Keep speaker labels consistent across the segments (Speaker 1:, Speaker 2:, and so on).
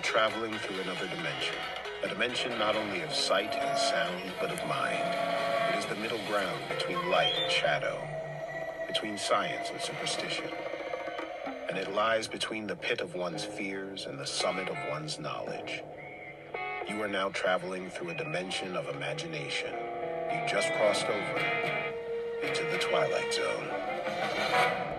Speaker 1: You're traveling through another dimension. A dimension not only of sight and sound, but of mind. It is the middle ground between light and shadow, between science and superstition. And it lies between the pit of one's fears and the summit of one's knowledge. You are now traveling through a dimension of imagination. You just crossed over into the Twilight Zone.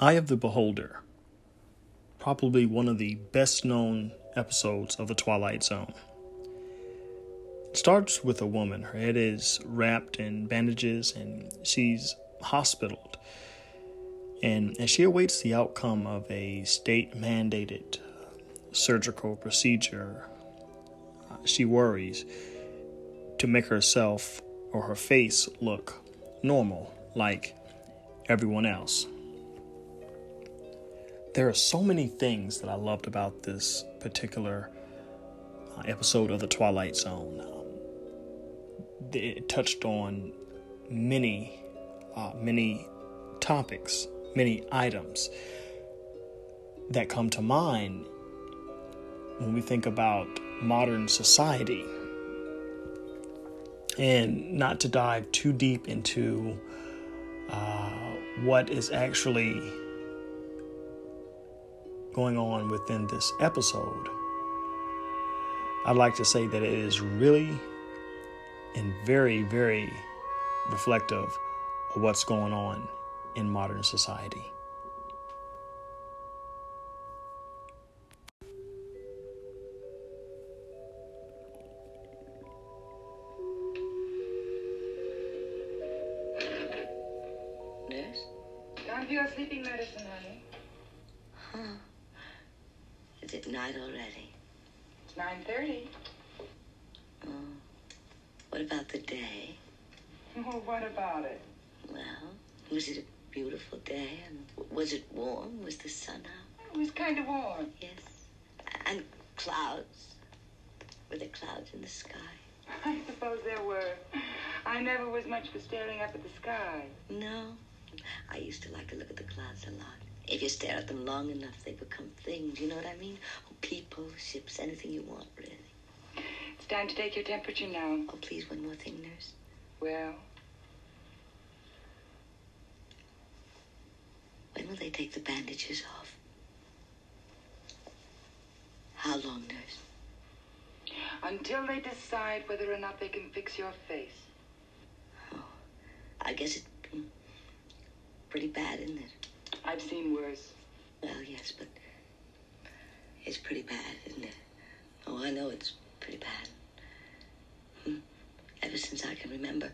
Speaker 2: Eye of the Beholder, probably one of the best known episodes of The Twilight Zone. It starts with a woman. Her head is wrapped in bandages and she's hospitaled. And as she awaits the outcome of a state mandated surgical procedure, she worries to make herself or her face look normal like everyone else there are so many things that I loved about this particular uh, episode of The Twilight Zone. Um, it touched on many, uh, many topics, many items that come to mind when we think about modern society. And not to dive too deep into uh, what is actually going on within this episode, I'd like to say that it is really and very, very reflective of what's going on in modern society.
Speaker 3: Kind of warm.
Speaker 4: Yes. And clouds? Were there clouds in the sky?
Speaker 3: I suppose there were. I never was much for staring up at the sky.
Speaker 4: No. I used to like to look at the clouds a lot. If you stare at them long enough, they become things. You know what I mean? Oh, people, ships, anything you want, really.
Speaker 3: It's time to take your temperature now.
Speaker 4: Oh, please, one more thing, nurse.
Speaker 3: Well,
Speaker 4: When will they take the bandages off? How long, nurse?
Speaker 3: until they decide whether or not they can fix your face.
Speaker 4: Oh, I guess it's pretty bad, isn't it?
Speaker 3: I've seen worse.
Speaker 4: Well, yes, but it's pretty bad, isn't it? Oh, I know it's pretty bad. Hmm. Ever since I can remember,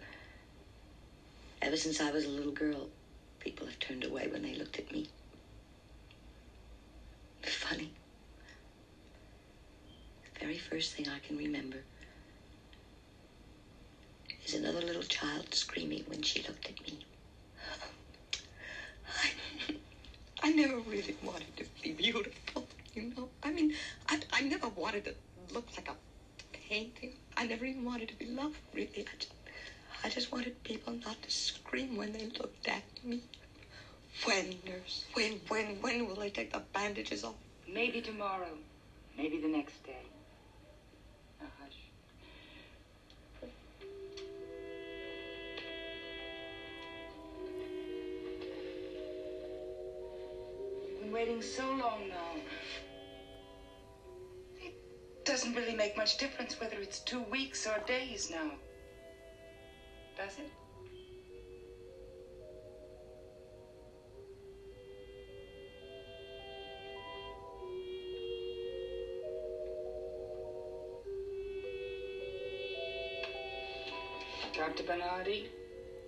Speaker 4: ever since I was a little girl, people have turned away when they looked at me. Funny. Very first thing I can remember is another little child screaming when she looked at me. I, I never really wanted to be beautiful, you know. I mean, I, I never wanted to look like a painting. I never even wanted to be loved, really. I just, I just wanted people not to scream when they looked at me. When, nurse? When, when, when will they take the bandages off?
Speaker 3: Maybe tomorrow. Maybe the next day. Been waiting so long now. It doesn't really make much difference whether it's two weeks or days now. Does it? Dr. Bernardi,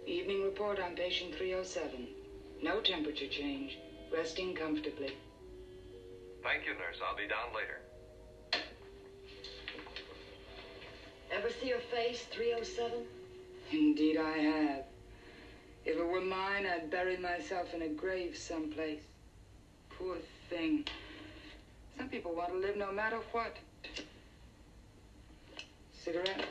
Speaker 3: evening report on patient 307. No temperature change. Resting comfortably.
Speaker 5: Thank you, nurse. I'll be down later.
Speaker 4: Ever see her face, 307?
Speaker 3: Indeed, I have. If it were mine, I'd bury myself in a grave someplace. Poor thing. Some people want to live no matter what. Cigarette?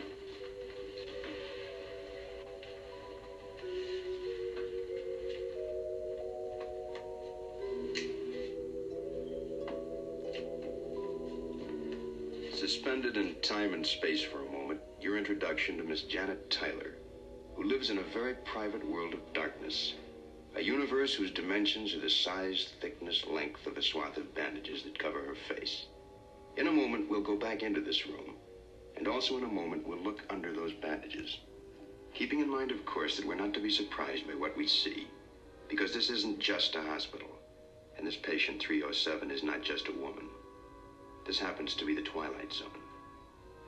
Speaker 5: Suspended in time and space for a moment, your introduction to Miss Janet Tyler, who lives in a very private world of darkness. A universe whose dimensions are the size, thickness, length of a swath of bandages that cover her face. In a moment, we'll go back into this room. And also in a moment, we'll look under those bandages. Keeping in mind, of course, that we're not to be surprised by what we see. Because this isn't just a hospital. And this patient 307 is not just a woman. This happens to be the Twilight Zone.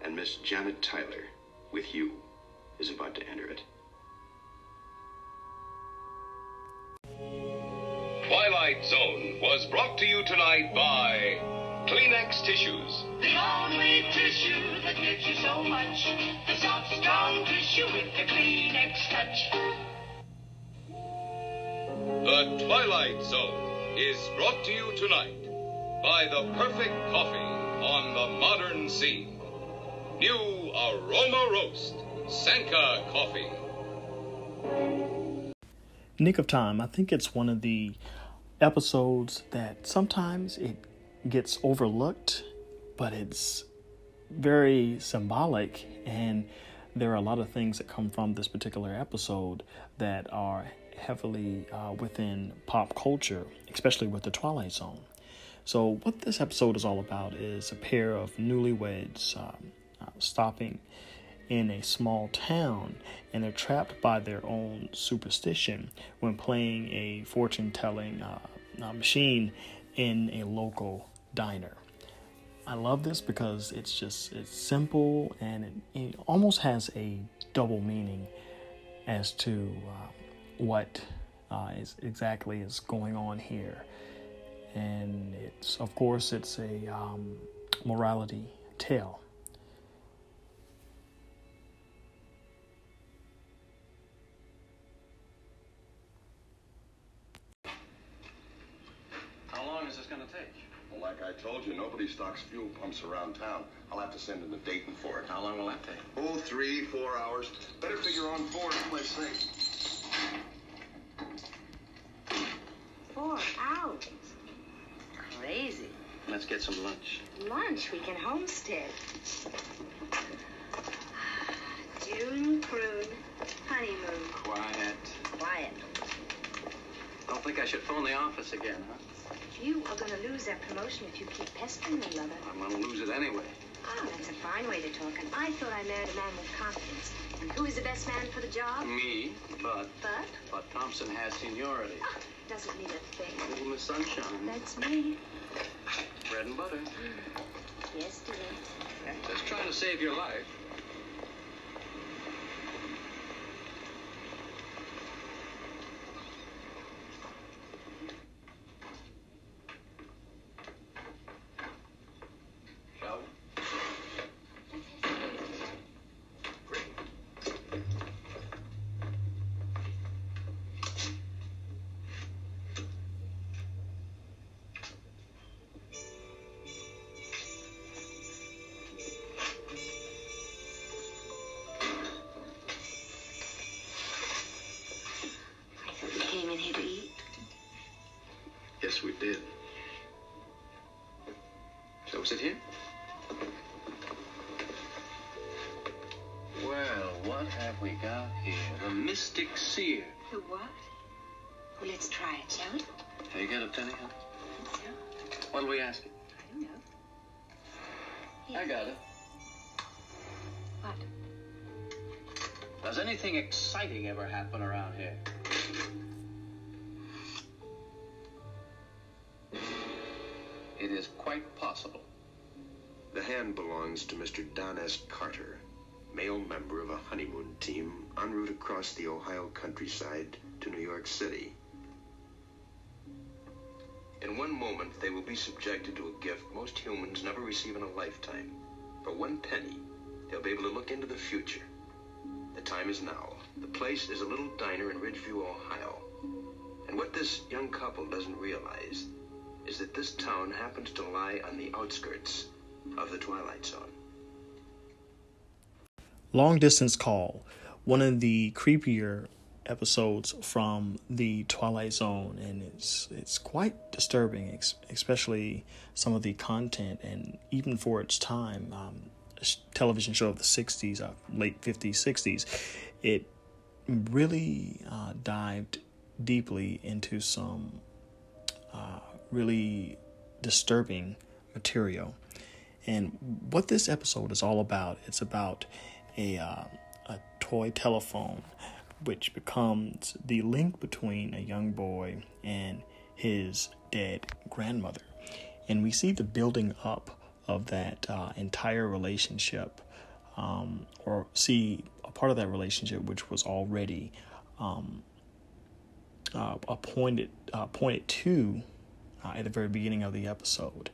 Speaker 5: And Miss Janet Tyler, with you, is about to enter it.
Speaker 6: Twilight Zone was brought to you tonight by Kleenex Tissues.
Speaker 7: The only tissue that gives you so much. The soft, strong tissue with the Kleenex touch.
Speaker 6: The Twilight Zone is brought to you tonight by the perfect coffee on the modern scene. New Aroma Roast, Sanka Coffee.
Speaker 2: Nick of Time, I think it's one of the episodes that sometimes it gets overlooked, but it's very symbolic and there are a lot of things that come from this particular episode that are heavily uh, within pop culture, especially with the Twilight Zone. So, what this episode is all about is a pair of newlyweds um, uh, stopping in a small town and they're trapped by their own superstition when playing a fortune telling uh, uh, machine in a local diner. I love this because it's just it's simple and it, it almost has a double meaning as to uh, what uh, is exactly is going on here, and it's of course it's a um, morality tale.
Speaker 8: How long is this going to take?
Speaker 1: Well, like I told you, nobody stocks fuel pumps around town. I'll have to send in the Dayton for it.
Speaker 8: How long will that take?
Speaker 1: Oh, three, four hours. Better figure on four someplace safe.
Speaker 9: Four hours crazy.
Speaker 8: Let's get some lunch.
Speaker 9: Lunch? We can homestead. June prune honeymoon. Quiet. Quiet.
Speaker 8: Don't think I should phone the office again, huh?
Speaker 9: You are going to lose that promotion if you keep pestering me, lover.
Speaker 8: I'm going to lose it anyway.
Speaker 9: Oh, that's a fine way to talk. And I thought I married a man with confidence. And who is the best man for the job?
Speaker 8: Me, but...
Speaker 9: But?
Speaker 8: But Thompson has seniority.
Speaker 9: Oh, doesn't mean a thing.
Speaker 8: Little Miss Sunshine.
Speaker 9: That's me
Speaker 8: bread and butter.
Speaker 9: Yes, dear.
Speaker 8: Just trying to save your life. Did. So is it here? Well, what have we got here? The Mystic Seer.
Speaker 9: The what? Well, let's try it, shall we?
Speaker 8: Have you got a penny, huh?
Speaker 9: So,
Speaker 8: What'll we ask it?
Speaker 9: I don't know.
Speaker 8: I got it.
Speaker 9: What?
Speaker 8: Does anything exciting ever happen around here? It is quite possible.
Speaker 5: The hand belongs to Mr. Don S. Carter, male member of a honeymoon team en route across the Ohio countryside to New York City. In one moment, they will be subjected to a gift most humans never receive in a lifetime. For one penny, they'll be able to look into the future. The time is now. The place is a little diner in Ridgeview, Ohio. And what this young couple doesn't realize is that this town happens to lie on the outskirts of the Twilight Zone.
Speaker 2: Long Distance Call, one of the creepier episodes from the Twilight Zone, and it's it's quite disturbing, especially some of the content, and even for its time, um, television show of the '60s, uh, late '50s, '60s, it really uh, dived deeply into some uh, really disturbing material. And what this episode is all about, it's about a, uh, a toy telephone, which becomes the link between a young boy and his dead grandmother. And we see the building up of that uh, entire relationship, um, or see a part of that relationship which was already um, uh, appointed, uh, pointed to uh, at the very beginning of the episode.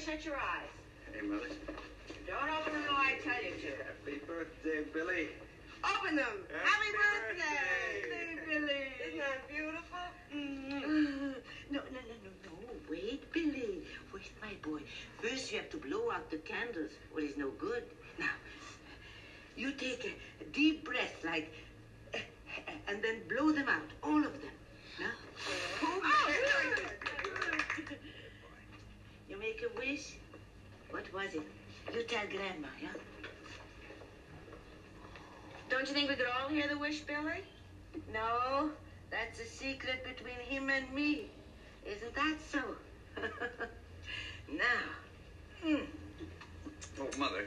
Speaker 10: Billy,
Speaker 7: shut your eyes.
Speaker 11: Hey, Mother.
Speaker 7: Don't open them till I tell you to.
Speaker 11: Happy birthday, Billy.
Speaker 7: Open them. Happy, birthday.
Speaker 10: birthday, Billy.
Speaker 7: Isn't that beautiful?
Speaker 10: Mm. No, no, no, no, no. Wait, Billy. Wait, my boy. First, you have to blow out the candles, or it's no good. Now, you take a deep breath, like, and then blow them out, all of them. Now,
Speaker 7: Oh, very good.
Speaker 10: You make a wish. What was it? You tell Grandma, yeah?
Speaker 7: Don't you think we could all hear the wish, Billy?
Speaker 10: No, that's a secret between him and me. Isn't that so? now, hmm,
Speaker 11: Oh, Mother,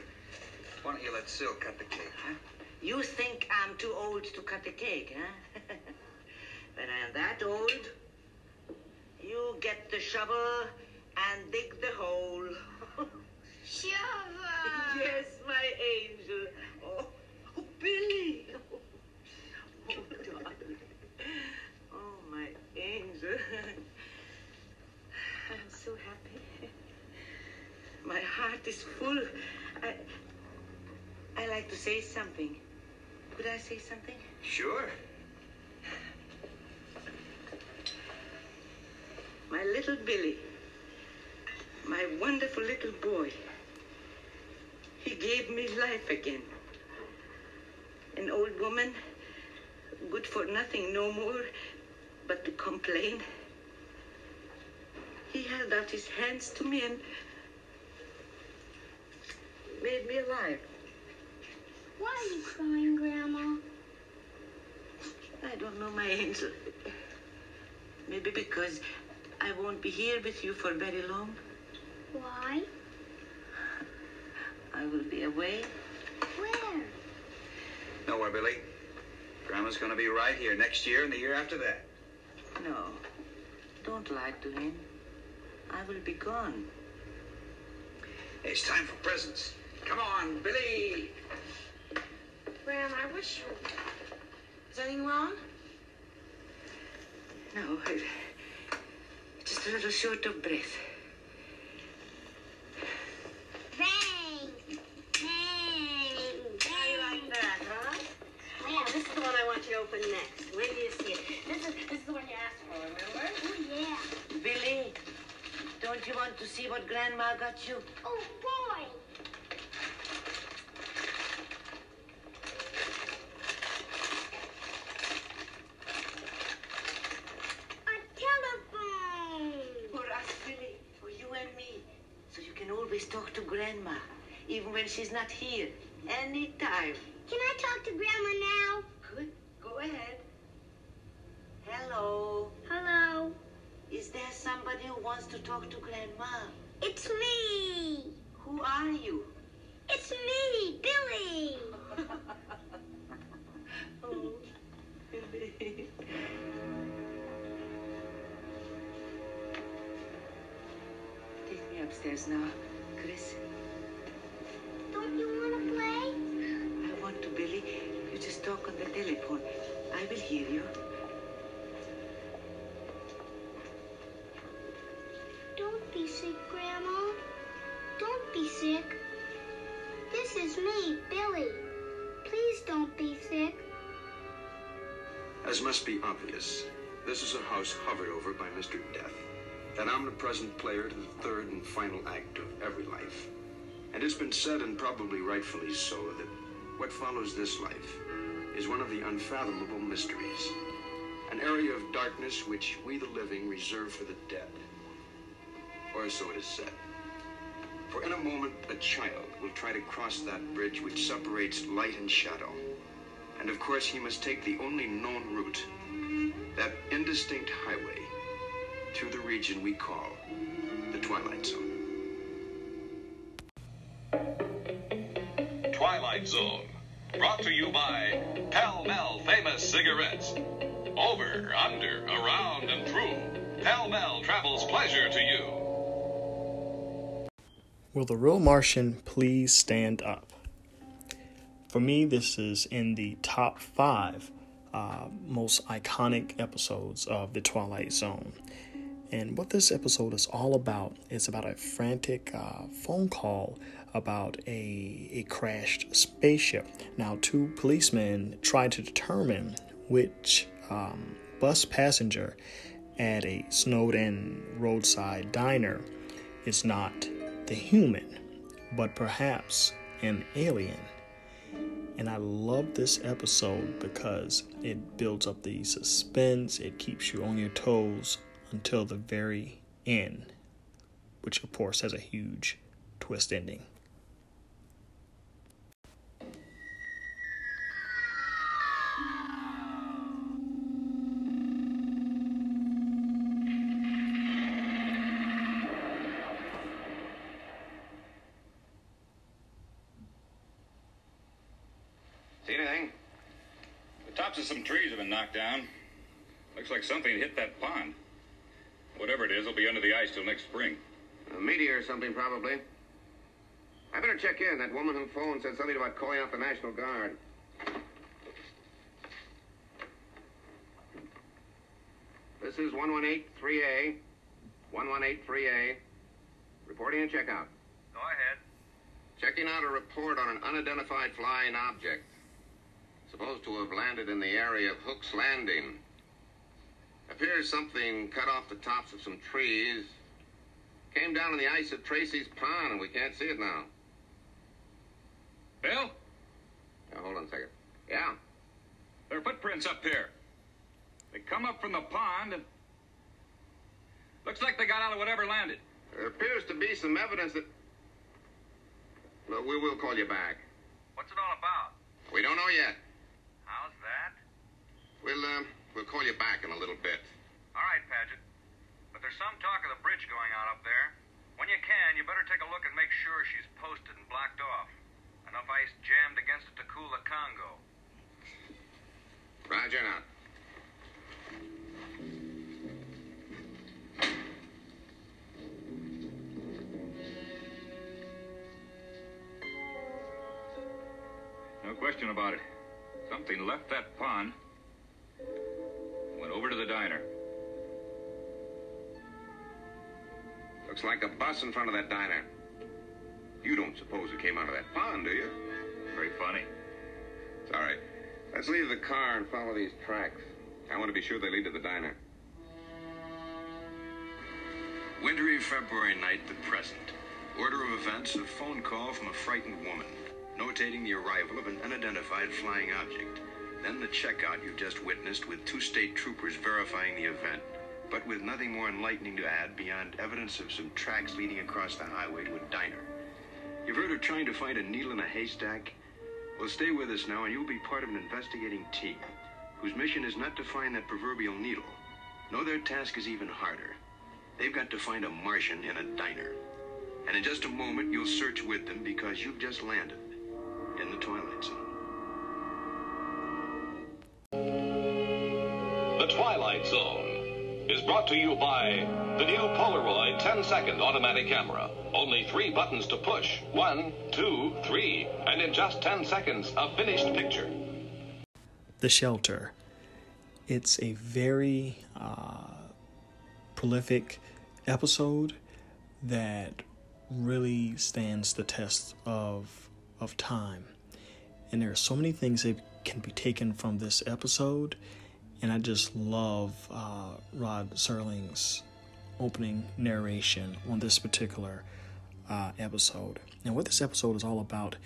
Speaker 11: why don't you let Sil cut the cake, huh?
Speaker 10: you think I'm too old to cut the cake, huh? when I am that old, you get the shovel and dig the hole.
Speaker 12: Shiva! yes,
Speaker 10: my angel. Oh, oh Billy! Oh, oh darling. Oh, my angel. I'm so happy. My heart is full. I, I like to say something. Could I say something?
Speaker 13: Sure.
Speaker 10: My little Billy my wonderful little boy, he gave me life again. An old woman, good for nothing no more but to complain. He held out his hands to me and made me alive.
Speaker 9: Why are you crying, Grandma?
Speaker 10: I don't know, my angel. Maybe because I won't be here with you for very long.
Speaker 9: Why?
Speaker 10: I will be away.
Speaker 9: Where?
Speaker 13: Nowhere, Billy. Grandma's gonna be right here next year and the year after that.
Speaker 10: No, don't lie to him. I will be gone.
Speaker 13: It's time for presents. Come on, Billy.
Speaker 14: Graham, I wish you. Is anything wrong?
Speaker 10: No, I, just a little short of breath.
Speaker 9: Bang! Bang!
Speaker 14: How you like that, huh?
Speaker 9: Oh, yeah, this is the one I want you to open next. When do you see it? This is this is the one you asked for, remember? Oh yeah.
Speaker 10: Billy, don't you want to see what Grandma got you?
Speaker 9: Oh boy! A telephone!
Speaker 10: For us, Billy, for you and me. So you can always talk to Grandma, even when she's not here.
Speaker 9: I
Speaker 10: hear you.
Speaker 9: Don't be sick, Grandma. Don't be sick. This is me, Billy. Please don't be sick.
Speaker 5: As must be obvious, this is a house hovered over by Mr. Death, an omnipresent player to the third and final act of every life. And it's been said, and probably rightfully so, that what follows this life is one of the unfathomable mysteries, an area of darkness which we the living reserve for the dead. Or so it is said. For in a moment, a child will try to cross that bridge which separates light and shadow. And of course, he must take the only known route, that indistinct highway, through the region we call the Twilight Zone.
Speaker 6: Twilight Zone. Brought to you by Pall Mall Famous Cigarettes. Over, under, around, and through. Pall Mall travels pleasure to you.
Speaker 2: Will the real Martian please stand up? For me, this is in the top five uh, most iconic episodes of The Twilight Zone. And what this episode is all about is about a frantic uh, phone call about a, a crashed spaceship. Now, two policemen try to determine which um, bus passenger at a snowed in roadside diner is not the human, but perhaps an alien. And I love this episode because it builds up the suspense, it keeps you on your toes until the very end, which of course has a huge twist ending.
Speaker 15: Something hit that pond. Whatever it is, it'll be under the ice till next spring.
Speaker 5: A meteor or something, probably. I better check in. That woman who phoned said something about calling out the National Guard.
Speaker 16: This is 1183A. 1183A. Reporting and checkout.
Speaker 13: Go ahead.
Speaker 16: Checking out a report on an unidentified flying object. Supposed to have landed in the area of Hook's Landing. Appears something cut off the tops of some trees. Came down in the ice at Tracy's Pond, and we can't see it now.
Speaker 15: Bill?
Speaker 16: Now, hold on a second. Yeah?
Speaker 15: There are footprints up here. They come up from the pond and. Looks like they got out of whatever landed.
Speaker 16: There appears to be some evidence that. Well, we will call you back.
Speaker 13: What's it all about?
Speaker 16: We don't know yet.
Speaker 13: How's that?
Speaker 16: We'll, uh, we'll call you back in a little bit.
Speaker 13: All right, Paget. But there's some talk of the bridge going on up there. When you can, you better take a look and make sure she's posted and blocked off. Enough ice jammed against it to cool the Congo.
Speaker 16: Roger now.
Speaker 15: No question about it. Something left that pond, went over to the diner.
Speaker 16: Looks like a bus in front of that diner. You don't suppose it came out of that pond, do you?
Speaker 15: Very funny.
Speaker 16: It's all right. Let's leave the car and follow these tracks. I want to be sure they lead to the diner. Wintry February night, the present. Order of events, a phone call from a frightened woman, notating the arrival of an unidentified flying object. Then the checkout you just witnessed with two state troopers verifying the event, but with nothing more enlightening to add beyond evidence of some tracks leading across the highway to a diner. You've heard of trying to find a needle in a haystack? Well, stay with us now, and you'll be part of an investigating team whose mission is not to find that proverbial needle. No, their task is even harder. They've got to find a Martian in a diner. And in just a moment, you'll search with them because you've just landed in the Twilight Zone.
Speaker 17: The Twilight Zone is brought to you by the new Polaroid 10 second automatic camera. Only three buttons to push. One, two, three. And in just 10 seconds, a finished picture.
Speaker 2: The Shelter. It's a very uh, prolific episode that really stands the test of of time. And there are so many things that can be taken from this episode, and I just love uh, Rod Serling's opening narration on this particular uh, episode. And what this episode is all about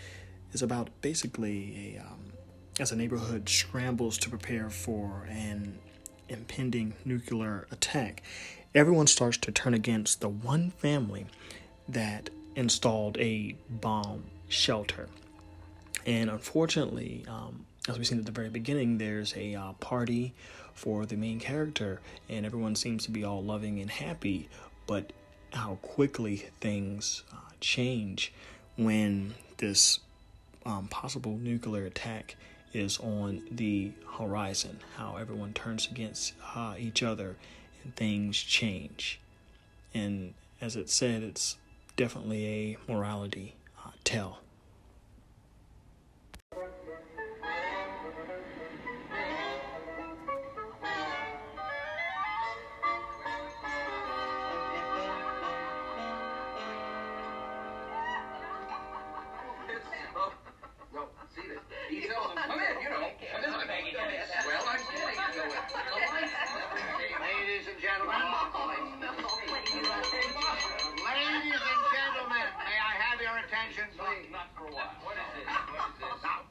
Speaker 2: is about basically a um, as a neighborhood scrambles to prepare for an impending nuclear attack, everyone starts to turn against the one family that installed a bomb shelter. And unfortunately, um, as we've seen at the very beginning, there's a uh, party for the main character, and everyone seems to be all loving and happy. But how quickly things uh, change when this um, possible nuclear attack is on the horizon, how everyone turns against uh, each other and things change. And as it said, it's definitely a morality uh, tell.
Speaker 18: Ladies and gentlemen. Ladies and gentlemen, may I have your attention, please?
Speaker 13: Not for what? What is this? What is this?
Speaker 18: Now,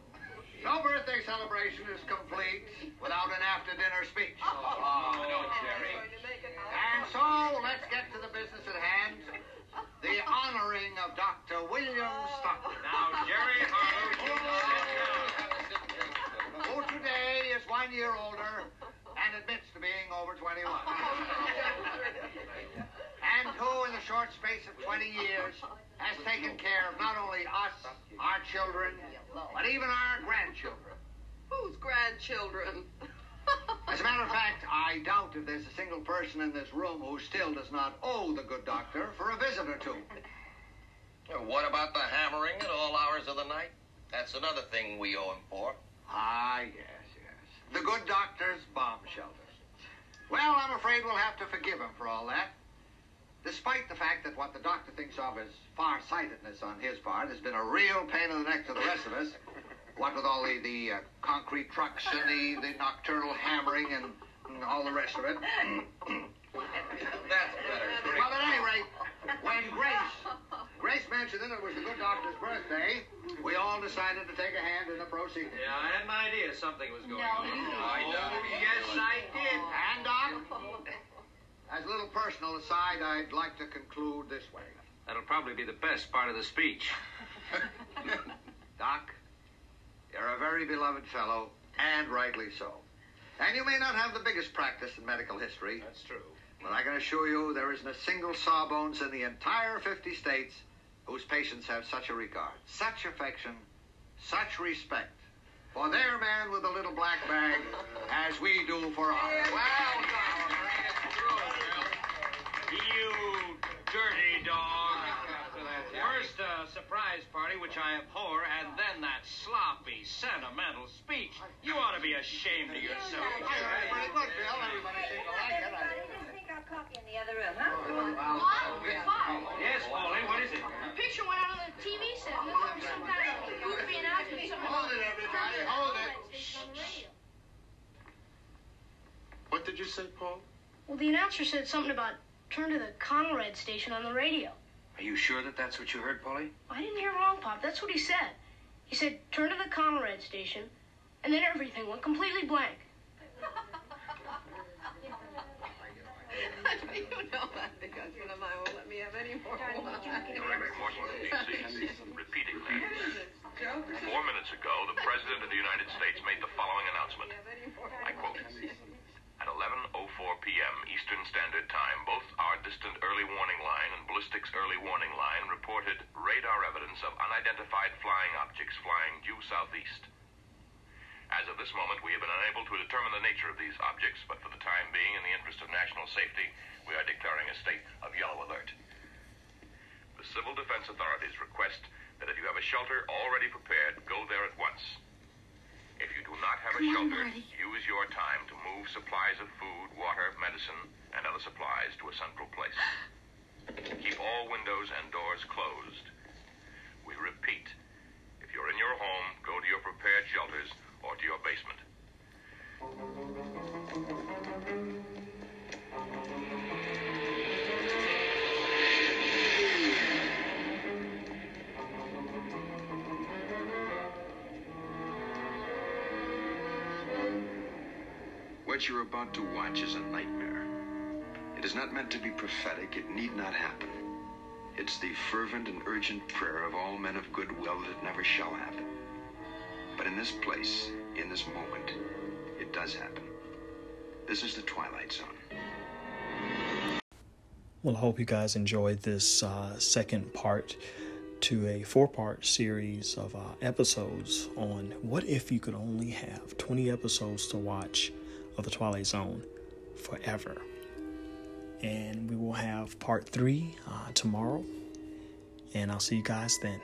Speaker 18: no birthday celebration is complete without an after-dinner speech.
Speaker 13: Oh, oh, no, Jerry.
Speaker 18: And so, let's get to the business at hand. The honoring of Dr. William Stockton.
Speaker 13: Now, Jerry Harlow,
Speaker 18: Who today is one year older admits to being over 21. and who, in the short space of 20 years, has taken care of not only us, our children, but even our grandchildren.
Speaker 14: Whose grandchildren?
Speaker 18: As a matter of fact, I doubt if there's a single person in this room who still does not owe the good doctor for a visit or two.
Speaker 19: What about the hammering at all hours of the night? That's another thing we owe him for.
Speaker 18: Ah, yes, yes. The good doctor's bomb shelter. Well, I'm afraid we'll have to forgive him for all that. Despite the fact that what the doctor thinks of as far-sightedness on his part has been a real pain in the neck to the rest of us, what with all the, the uh, concrete trucks and the, the nocturnal hammering and, and all the rest of it.
Speaker 19: That's better.
Speaker 18: Well, at any rate, when Grace, Grace mentioned that it was the good doctor's birthday, we all decided to take a hand in the proceedings.
Speaker 13: Yeah, I had an idea something was going
Speaker 18: No,
Speaker 13: on.
Speaker 18: you didn't.
Speaker 13: Oh, I know. Oh, yes, I oh, did.
Speaker 18: And, Doc, as a little personal aside, I'd like to conclude this way.
Speaker 13: That'll probably be the best part of the speech.
Speaker 18: Doc, you're a very beloved fellow, and rightly so. And you may not have the biggest practice in medical history.
Speaker 13: That's true.
Speaker 18: But I can assure you there isn't a single sawbones in the entire 50 states whose patients have such a regard, such affection, such respect for their man with the little black bag as we do for ours.
Speaker 13: You dirty dog. First a uh, surprise party, which I abhor, and then that sloppy, sentimental speech. You ought to be ashamed of yourself.
Speaker 18: Pretty good, Bill. Everybody seemed to like it.
Speaker 14: Coffee in the other room, huh?
Speaker 13: Oh, yes, Wally, what is it?
Speaker 9: The picture went out on the TV set. and There was some kind of goofy announcement. Something
Speaker 18: Hold it, everybody. Hold it.
Speaker 1: What did you say, Paul?
Speaker 20: Well, the announcer said something about turn to the CONELRAD station on the radio.
Speaker 13: Are you sure that that's what you heard, Polly?
Speaker 20: I didn't hear wrong, Pop. That's what he said. He said turn to the CONELRAD station, and then everything went completely blank.
Speaker 14: you know that because one of mine won't me have any.
Speaker 17: Repeating that. Four minutes ago, the President of the United States made the following announcement. I quote, At 11.04 p.m. Eastern Standard Time, both our distant early warning line and ballistics early warning line reported radar evidence of unidentified flying objects flying due southeast. As of this moment, we have been unable to determine the nature of these objects, but for the time being, in the interest of national safety, we are declaring a state of yellow alert. Civil defense authorities request that if you have a shelter already prepared, go there at once. If you do not have a
Speaker 9: Come on,
Speaker 17: shelter,
Speaker 9: Marty.
Speaker 17: use your time to move supplies of food, water, medicine, and other supplies to a central place. Keep all windows and doors closed. We repeat, if you're in your home, go to your prepared shelters or to your basement.
Speaker 16: What you're about to watch is a nightmare. It is not meant to be prophetic. It need not happen. It's the fervent and urgent prayer of all men of goodwill that it never shall happen. But in this place, in this moment, it does happen. This is the Twilight Zone.
Speaker 2: Well, I hope you guys enjoyed this uh, second part to a four part series of uh, episodes on what if you could only have 20 episodes to watch of The Twilight Zone forever. And we will have part three uh, tomorrow. And I'll see you guys then.